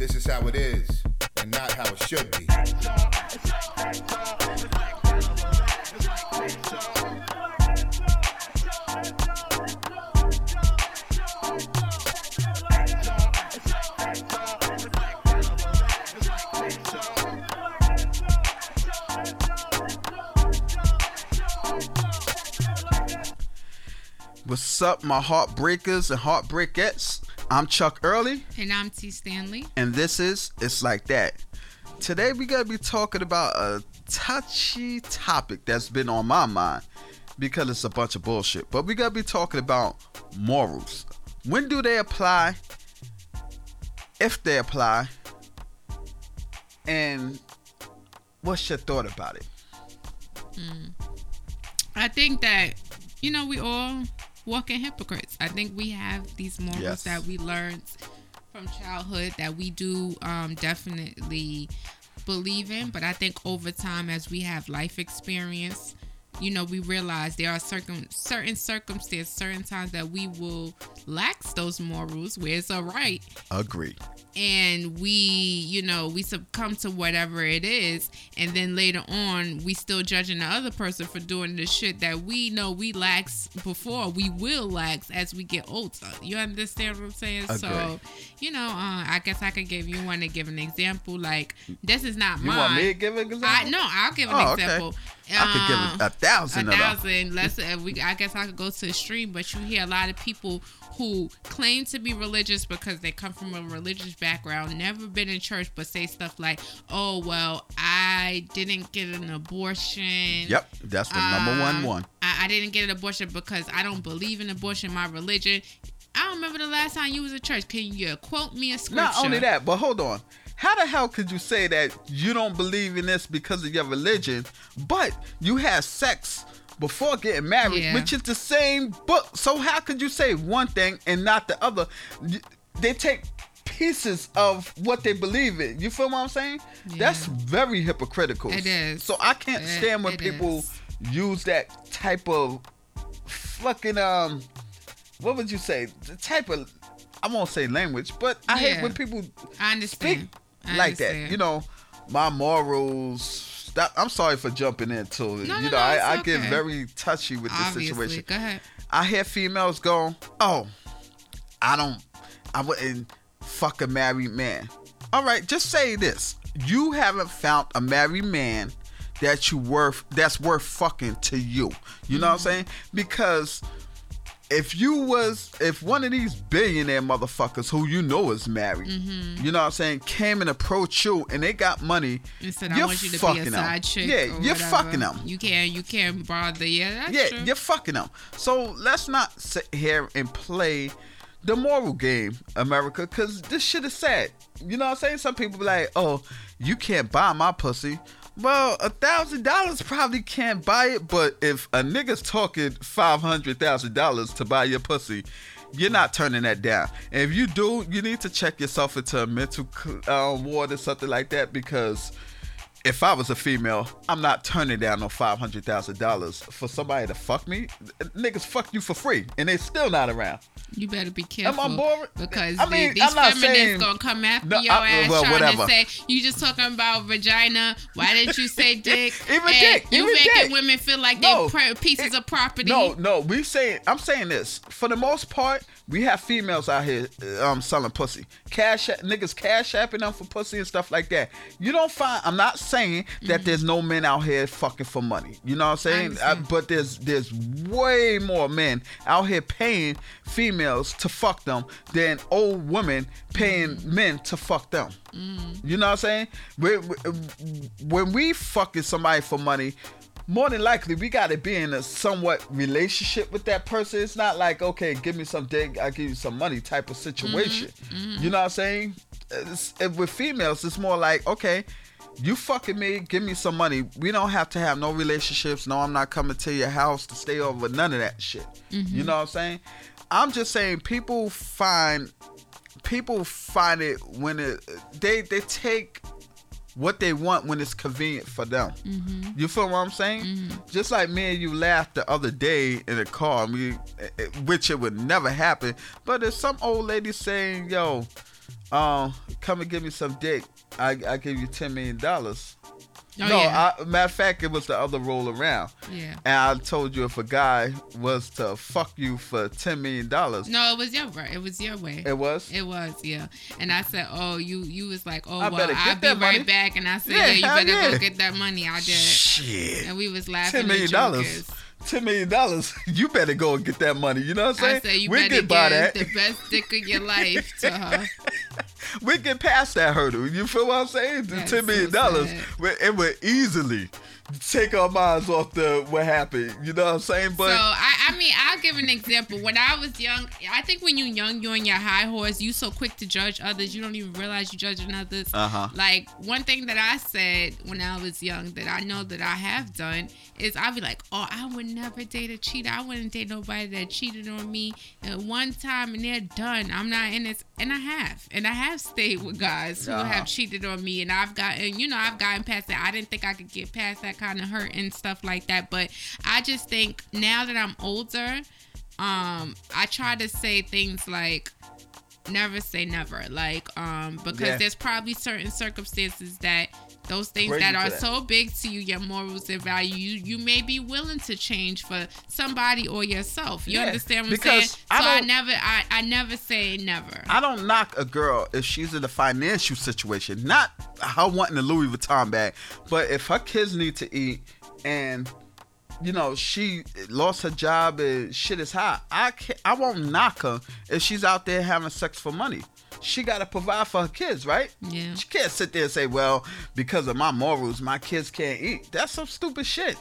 This is how it is, and not how it should be. What's up, my heartbreakers and heartbreakettes? I'm Chuck Early, And I'm T. Stanley. and this is It's Like That. Today, we gotta be talking about a touchy topic that's been on my mind because it's a bunch of bullshit. But we gotta be talking about morals. When do they apply? If they apply, and what's your thought about it? Hmm. I think that, you know, we all walking hypocrites. I think we have these morals Yes. that we learned from childhood that we do um, definitely believe in. But I think over time, as we have life experience, you know, we realize there are certain certain circumstances, certain times that we will lax those morals where it's all right. Agree. and we you know we succumb to whatever it is. And then later on we still judging the other person for doing the shit that we know we lax before we will lax as we get older. You understand what i'm saying? So you know uh, i guess i could give you one to give an example. Like this is not You mine want me to give an example? I no, I'll give an Oh, okay. I could give a thousand a thousand. Let's uh, we. I guess I could go to the stream, but you hear a lot of people who claim to be religious because they come from a religious background, never been in church, but say stuff like, "Oh well, I didn't get an abortion." Yep, that's the number one Um, one. I, I didn't get an abortion because I don't believe in abortion. My religion. I don't remember the last time you was in church. Can you quote me a scripture? Not only that, but hold on. How the hell could you say that you don't believe in this because of your religion, but you had sex before getting married, Yeah. which is the same book? So how could you say one thing and not the other? They take pieces of what they believe in. You feel what I'm saying? That's very hypocritical. It is. So I can't It- stand when people is. use that type of fucking um what would you say? The type of I won't say language, but I hate when people I understand. speak I like that. You know, my morals. I'm sorry for jumping into it. No, you no, know, no, I, it's I get very touchy with this situation. go ahead. I hear females go, "Oh, I don't, I wouldn't fuck a married man." All right, just say this: you haven't found a married man that you worth that's worth fucking to you. You know what I'm mm-hmm. saying? Because if you was if one of these billionaire motherfuckers who you know is married, mm-hmm. you know what I'm saying, came and approached you and they got money, And said, you're I want you to be a side chick. Yeah, you're whatever. fucking them. You can't, you can't bother. Yeah, that's yeah, true. you're fucking them. So let's not sit here and play the moral game, America, because this shit is sad. You know what I'm saying? Some people be like, oh, you can't buy my pussy. Well, a thousand dollars probably can't buy it, but if a nigga's talking five hundred thousand dollars to buy your pussy, you're not turning that down. And if you do, you need to check yourself into a mental um, ward or something like that because if I was a female, I'm not turning down no five hundred thousand dollars for somebody to fuck me. Niggas fuck you for free, and they still not around. You better be careful. Am I boring? Because I the- these I'm feminists saying- gonna come after No, your I- ass well, trying whatever. to say you just talking about vagina. Why didn't you say dick? Even And dick, You even making dick. women feel like No, they're pieces it- of property. No, no, We saying I'm saying this. For the most part, we have females out here um selling pussy. Cash niggas cash apping them for pussy and stuff like that. You don't find I'm not saying that mm-hmm. there's no men out here fucking for money. You know what I'm saying? understand. Uh, but there's there's way more men out here paying females to fuck them than old women paying mm-hmm. men to fuck them. Mm-hmm. You know what I'm saying? We, we- when we fucking somebody for money, more than likely we got to be in a somewhat relationship with that person. It's not like okay, give me some dick, I give you some money type of situation. You know what I'm saying? It's, it- with females, it's more like okay. You fucking me, give me some money. We don't have to have no relationships. No, I'm not coming to your house to stay over. None of that shit. You mm-hmm. know what I'm saying? I'm just saying people find people find it when it they they take what they want when it's convenient for them. Mm-hmm. You feel what I'm saying? Mm-hmm. Just like me and you laughed the other day in a car, we, eh, eh, which it would never happen. But there's some old lady saying, "Yo, um, come and give me some dick, I I give you ten million dollars. Oh, no, yeah. I, matter of fact, it was the other roll around. yeah. And I told you if a guy was to fuck you for ten million dollars, No, it was your way. It was your way. it was. It was, yeah. And I said, "Oh, you you was like, oh I well, better I'll get be right money." back." And I said, Yeah, "Yeah, you better yeah. go get that money." I did, Shit. and we was laughing. Ten million dollars. Ten million dollars. You better go and get that money. You know what I'm saying? I said, "You we better get by that. the best dick of your life to her." we get past that hurdle. You feel what I'm saying? The ten million so dollars, sad. it would easily take our minds off the what happened. You know what I'm saying? But so I, I mean, I'll give an example. When I was young, I think when you're young, you're on your high horse. You so quick to judge others, you don't even realize you're judging others. Uh-huh. Like one thing that I said when I was young that I know that I have done is I'd be like, oh, I would never date a cheater. I wouldn't date nobody that cheated on me at one time and they're done. I'm not in this, and I have, and I have stayed with guys who Uh-huh. have cheated on me, and I've gotten, you know, I've gotten past that. I didn't think I could get past that kind of hurt and stuff like that, but I just think now that I'm older, um, I try to say things like never say never like um because Yeah. there's probably certain circumstances that those things that are that. so big to you your morals and value you you may be willing to change for somebody or yourself you Yeah, understand what i'm saying so I I, never I, I never say never I don't knock a girl if she's in a financial situation, not her wanting a Louis Vuitton bag, but if her kids need to eat and you know she lost her job and shit is hot, I can't, I won't knock her if she's out there having sex for money. She got to provide for her kids, right? Yeah. She can't sit there and say, "Well, because of my morals, my kids can't eat." That's some stupid shit.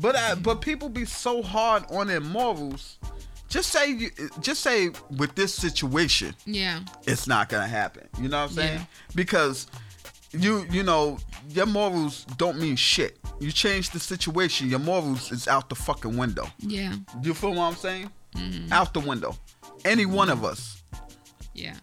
But I, but people be so hard on their morals. Just say you, just say with this situation, yeah it's not gonna happen. You know what I'm saying? Yeah. Because you you know your morals don't mean shit. You change the situation, your morals is out the fucking window. yeah You feel what I'm saying? Mm-hmm. Out the window. Any one of us. yeah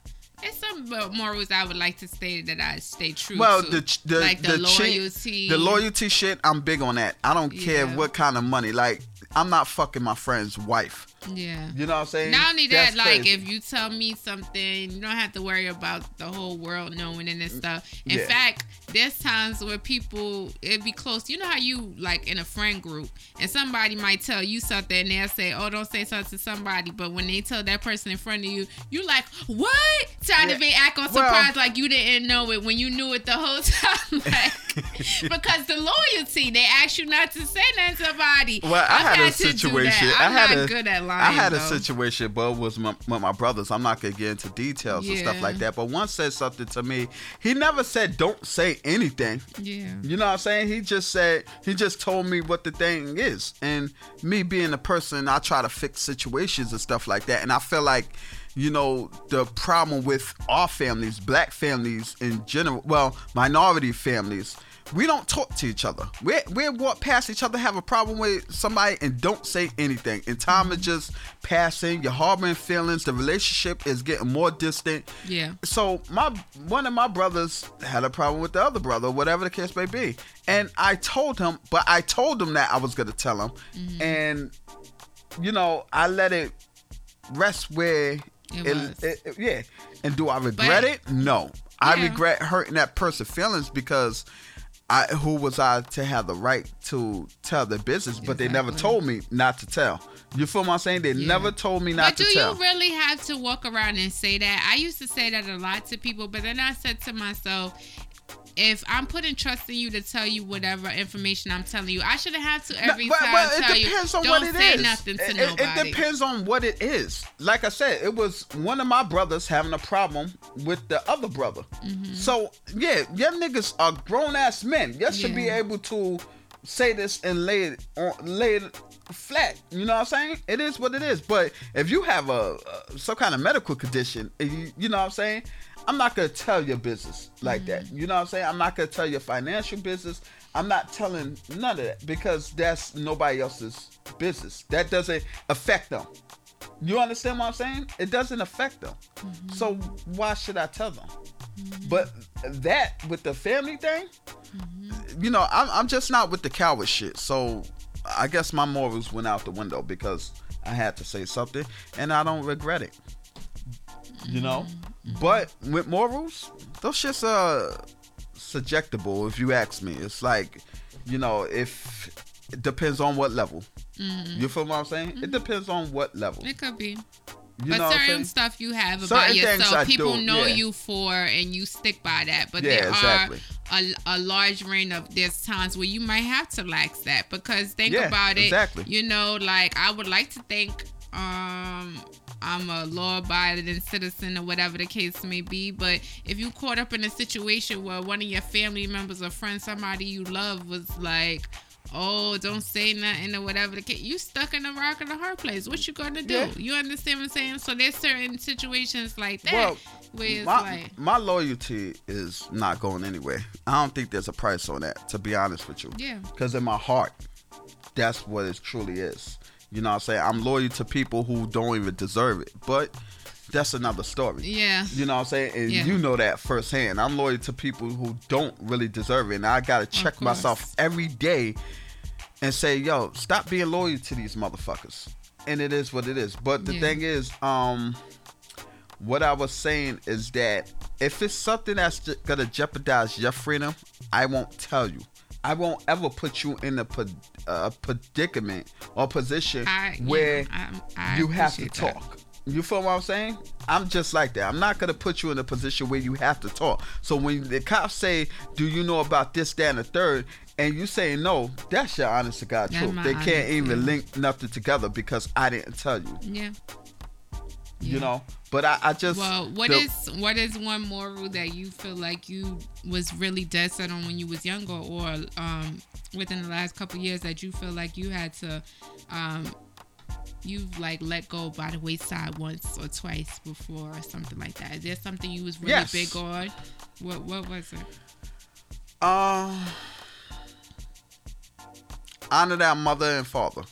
it's some morals I would like to stay that I stay true Well, to. the the like the, the loyalty The loyalty shit, I'm big on that. I don't care Yeah. what kind of money. Like I'm not fucking my friend's wife. Yeah You know what I'm saying? Not only that, That's like crazy. if you tell me something, you don't have to worry about the whole world knowing and this mm, stuff. In Yeah. fact, there's times where people it'd be close. You know how you like in a friend group and somebody might tell you something and they'll say, Oh, don't say something to somebody, but when they tell that person in front of you, you like, What? Trying Yeah. to be act on Well- surprise like you didn't know it when you knew it the whole time. like because the loyalty, they ask you not to say that to somebody. Well, I I've had a do that. situation. I'm I had a, good at lying. I had a though. situation, but it was my, with my brothers. I'm not gonna get into details and stuff like that. But one said something to me. He never said don't say anything. Yeah. You know what I'm saying? He just said he just told me what the thing is. And me being a person, I try to fix situations and stuff like that. And I feel like, you know, the problem with our families, black families in general, well, minority families, we don't talk to each other. We we walk past each other, have a problem with somebody, and don't say anything. And time is just passing. You're harboring feelings. The relationship is getting more distant Yeah. so my one of my brothers had a problem with the other brother, whatever the case may be, and I told him, but I told him that I was gonna tell him, Mm-hmm. and you know I let it rest where It it, it- yeah. And do I regret But- it? No, I regret hurting that person's feelings because. I, who was I to have the right to tell their business, but they never told me not to tell. You feel what I'm saying? They Yeah. never told me not But to tell. But do you really have to walk around and say that? I used to say that a lot to people, but then I said to myself, if I'm putting trust in you to tell you whatever information I'm telling you, I shouldn't have to every No, but- time but tell it you. depends on don't what it say is. nothing to it, nobody. It depends on what it is. Like I said, it was one of my brothers having a problem with the other brother. Mm-hmm. So yeah, your niggas are grown ass men. You should be able to say this and lay it on, lay it flat. You know what I'm saying? It is what it is. But if you have a, a some kind of medical condition, you, you know what I'm saying? I'm not gonna tell your business like that. Mm-hmm. You know what I'm saying? I'm not gonna tell your financial business. I'm not telling none of that because that's nobody else's business. That doesn't affect them. You understand what I'm saying? It doesn't affect them. Mm-hmm. So why should I tell them? Mm-hmm. But that with the family thing, mm-hmm. you know, I'm, I'm just not with the coward shit. So I guess my morals went out the window because I had to say something, and I don't regret it. You know, But with morals, those shits are subjectable. If you ask me, it's like, you know, if it depends on what level. Mm-hmm. You feel what I'm saying? It mm-hmm. depends on what level. It could be. You but certain stuff you have about things yourself, people do, know yeah. you for, and you stick by that. But Yeah, there exactly. A, a large range of there's times where you might have to lax that because think Yeah, about it. exactly. You know, like I would like to think um I'm a law-abiding citizen or whatever the case may be. But if you caught up in a situation where one of your family members or friends, somebody you love, was like, "Oh, don't say nothing" or whatever the case, you stuck in a rock and a hard place. What you gonna do? Yeah. You understand what I'm saying? So there's certain situations like that Well, where my, like, my loyalty is not going anywhere. I don't think there's a price on that, to be honest with you. yeah, Because in my heart, that's what it truly is. You know what I'm saying? I'm loyal to people who don't even deserve it. But that's another story. yeah, You know what I'm saying? And Yeah. you know that firsthand. I'm loyal to people who don't really deserve it. And I got to check myself every day and say, yo, stop being loyal to these motherfuckers. And it is what it is. But the Yeah. thing is, um, what I was saying is that if it's something that's gonna jeopardize your freedom, I won't tell you. I won't ever put you in a, predicament or position I yeah, where I, I you have to appreciate that. talk. You feel what I'm saying? I'm just like that. I'm not gonna put you in a position where you have to talk. So when the cops say, "Do you know about this, that, and the third? and you say no, that's your honest to God That's truth. They can't even link nothing together because I didn't tell you. Yeah. You know. But I, I just Well, what the- is what is one moral that you feel like you was really dead set on when you was younger, or um, within the last couple years that you feel like you had to, um, you've like let go by the wayside once or twice before, or something like that? Is there something you was really Yes. big on? What What was it? um honor that mother and father.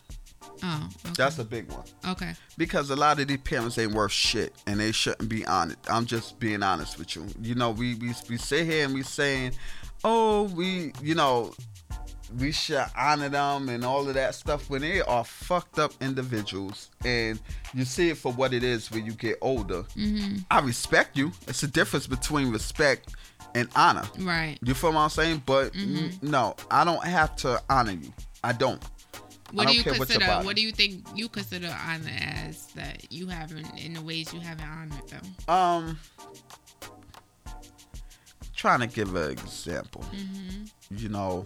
Oh, okay. That's a big one. okay. because a lot of these parents ain't worth shit and they shouldn't be honored. I'm just being honest with you. You know, we we, we sit here and we saying, oh, we you know, we should honor them and all of that stuff when they are fucked up individuals and you see it for what it is when you get older. Mm-hmm. I respect you. It's a difference between respect and honor. Right. You feel what I'm saying? But Mm-hmm. no, I don't have to honor you. I don't. What do you what consider? body- What do you think you consider honor as that you haven't in the ways you haven't honored them? Um, trying to give an example, Mm-hmm. you know,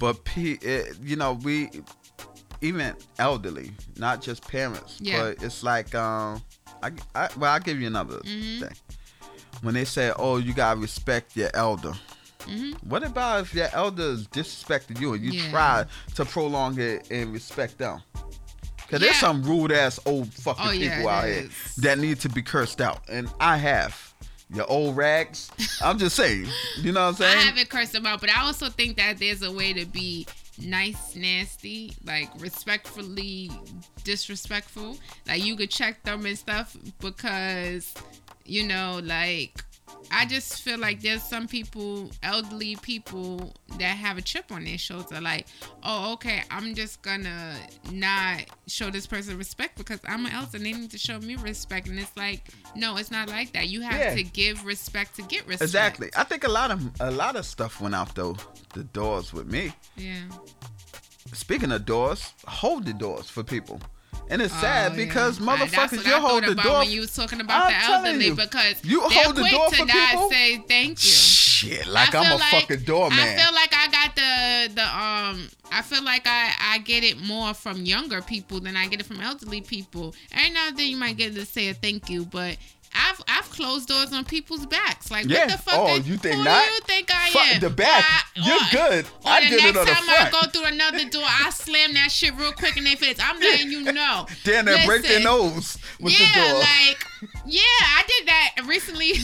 but P, it, you know, we even elderly, not just parents, Yeah. but it's like, um, I, I well, I'll give you another Mhm. thing. When they say, "Oh, you gotta respect your elder," Mm-hmm. what about if your elders is disrespecting you and you Yeah. try to prolong it and respect them? Cause there's some rude ass old fucking Oh, yeah, people out here is. that need to be cursed out, and I have. Your old rags. I'm just saying. You know what I'm saying? I haven't cursed them out, but I also think that there's a way to be nice, nasty, like respectfully disrespectful. Like you could check them and stuff because, you know, like I just feel like there's some people, elderly people, that have a chip on their shoulder. Like, oh, okay, I'm just gonna not show this person respect because I'm an elder. and They need to show me respect, and it's like, no, it's not like that. You have Yeah. to give respect to get respect. Exactly. I think a lot of a lot of stuff went out though the doors with me. Yeah. Speaking of doors, hold the doors for people. And it's sad Oh, because yeah. Motherfuckers, you hold the door. when you was talking about I'm the elderly you, because you hold the door to for not people? say thank you. Shit, like I'm a fucking doorman. I feel like I got the the um. I feel like I I get it more from younger people than I get it from elderly people. Every now and then you might get to say a thank you, but. I've I've closed doors on people's backs. Like Yeah. what the fuck? Oh, is- you think who not? do you think I Fuck am? the back. I- You're or- good. Or I the did it next on the time I go through another door, I slam that shit real quick in their face. I'm letting you know. Damn, they break their nose with yeah, the door. Yeah, like yeah, I did that recently.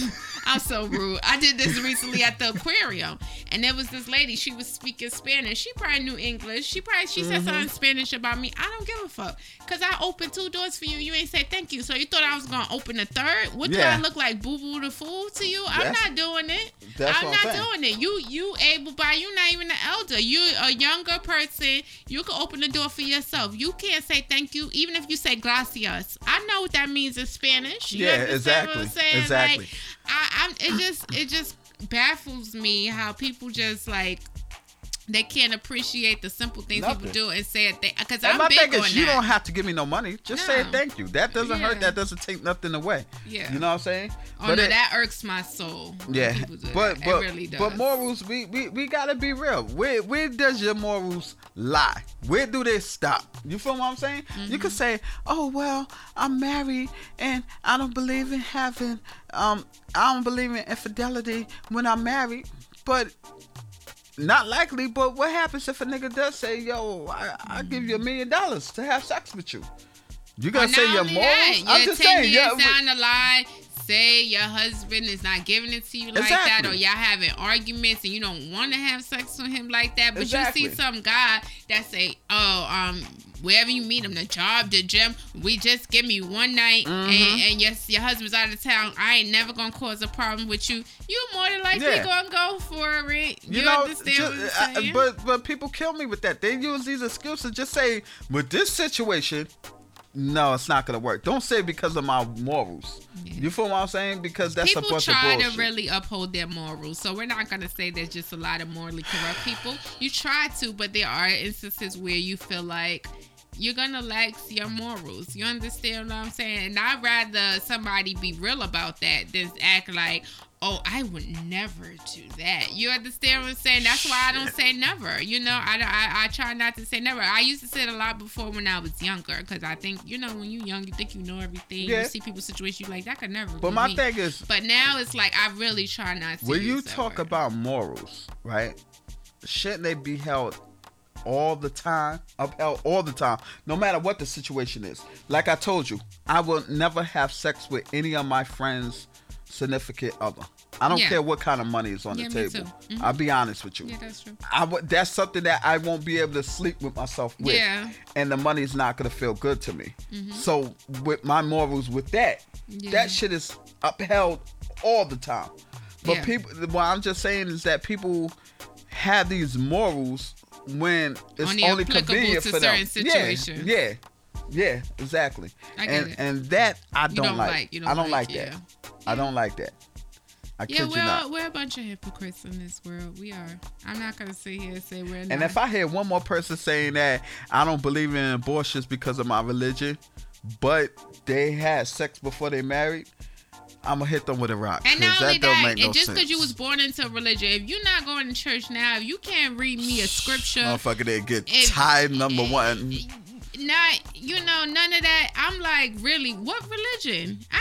I'm so rude. I did this recently at the aquarium, and there was this lady. She was speaking Spanish. She probably knew English. She probably she said mm-hmm. something in Spanish about me. I don't give a fuck, cause I opened two doors for you. You ain't say thank you. So you thought I was gonna open a third? What do I look like, Boo Boo the fool to you? I'm That's- not doing it. I'm not I'm doing it. You you able by you not even an elder. You a younger person. You can open the door for yourself. You can't say thank you, even if you say gracias. I know what that means in Spanish. You Yeah, understand what I'm exactly, saying? exactly. Like, I, I'm. It just it just baffles me how people just like. They can't appreciate the simple things Nothing. people do and say it. Because I'm my big thing is, you that. don't have to give me no money. Just say thank you. That doesn't hurt. That doesn't take nothing away. Yeah. You know what I'm saying? Oh no, it- that irks my soul. Yeah, but that. but it really does. but morals, we, we we gotta be real. Where where does your morals lie? Where do they stop? You feel what I'm saying? You Mm-hmm. can say, oh well, I'm married and I don't believe in heaven. um I don't believe in infidelity when I'm married, but. Not likely, but what happens if a nigga does say, "Yo, I, I give you a million dollars to have sex with you"? You But gonna say your morals? that, I'm just 10 saying, yeah. down the line, say your husband is not giving it to you like that, or y'all having arguments and you don't want to have sex with him like that, but Exactly. you see some guy that say, "Oh, um, wherever you meet him, the job, the gym, we just give me one night, Mm-hmm. and, and your your husband's out of town. I ain't never gonna cause a problem with you. You more than likely Yeah. gonna go for it. You, You, know, understand ju- what I'm I- but but people kill me with that. They use these excuses. Just say with this situation, no, it's not gonna work. Don't say because of my morals. Yeah. You feel what I'm saying? Because that's people a bunch try of bullshit. to really uphold their morals. So we're not going to say there's just a lot of morally corrupt people. You try to, but there are instances where you feel like you're going to lax your morals. You understand what I'm saying? And I'd rather somebody be real about that than act like, oh, I would never do that. You understand what I'm saying? That's why I don't say never. You know, I, I, I try not to say never. I used to say it a lot before when I was younger because I think, you know, when you're young, you think you know everything. Yeah. You see people's situation, you like, that could never But be my me. thing is, But now it's like I really try not to. when you talk about morals, right? Shouldn't they be held all the time, upheld all the time, no matter what the situation is? Like I told you, I will never have sex with any of my friends' significant other. I don't Yeah. care what kind of money is on Yeah, the table. Mhm. I'll be honest with you. yeah, that's true. I that's something that I won't be able to sleep with myself with. Yeah. And the money's not gonna feel good to me. Mm-hmm. So with my morals with that, Yeah. that shit is upheld all the time. But people what I'm just saying is that people have these morals when it's Only only, convenient for them. certain Yeah, situations. Yeah. Yeah, exactly. I get and it. and that I don't, don't like. like- you don't I don't like, like, that. I don't like that. I Yeah, kid you not. we're, we're a bunch of hypocrites in this world. We are. I'm not gonna sit here and say we're not. And if I hear one more person saying that I don't believe in abortions because of my religion, but they had sex before they married, I'm gonna hit them with a rock. And not only that, make no just because you was born into religion, if you're not going to church now, if you can't read me a scripture, motherfucker, they get if- tied number eh, one. Eh, not you know none of that. I'm like, really, what religion? I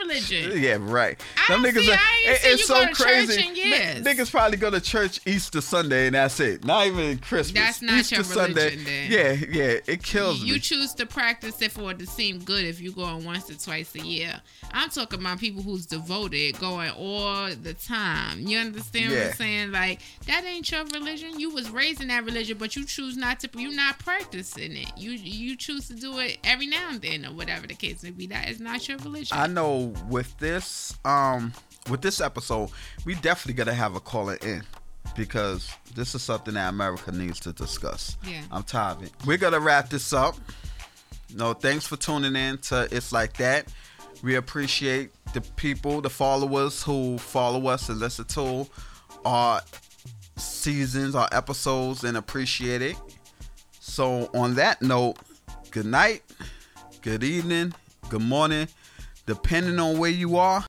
religion. Uh, yeah, right. I Them niggas, see- are- I it- it's you so go to church crazy. years. Niggas probably go to church Easter Sunday and that's it. Not even Christmas. That's not Easter your Sunday. religion, then. Yeah, yeah, it kills You me. choose to practice it for it to seem good if you going once or twice a year. I'm talking about people who's devoted, going all the time. You understand what I'm saying? Like that ain't your religion. You was raised in that religion, but you choose not to. You not practicing it. You you choose to do it every now and then or whatever the case may be. That is not your religion. I know with this um with this episode, we definitely gotta have a caller in because this is something that America needs to discuss. Yeah. I'm tired of it. We're gonna wrap this up. No, thanks for tuning in to It's Like That. We appreciate the people, the followers who follow us and listen to our seasons, our episodes, and appreciate it. So, on that note, good night, good evening, good morning, depending on where you are.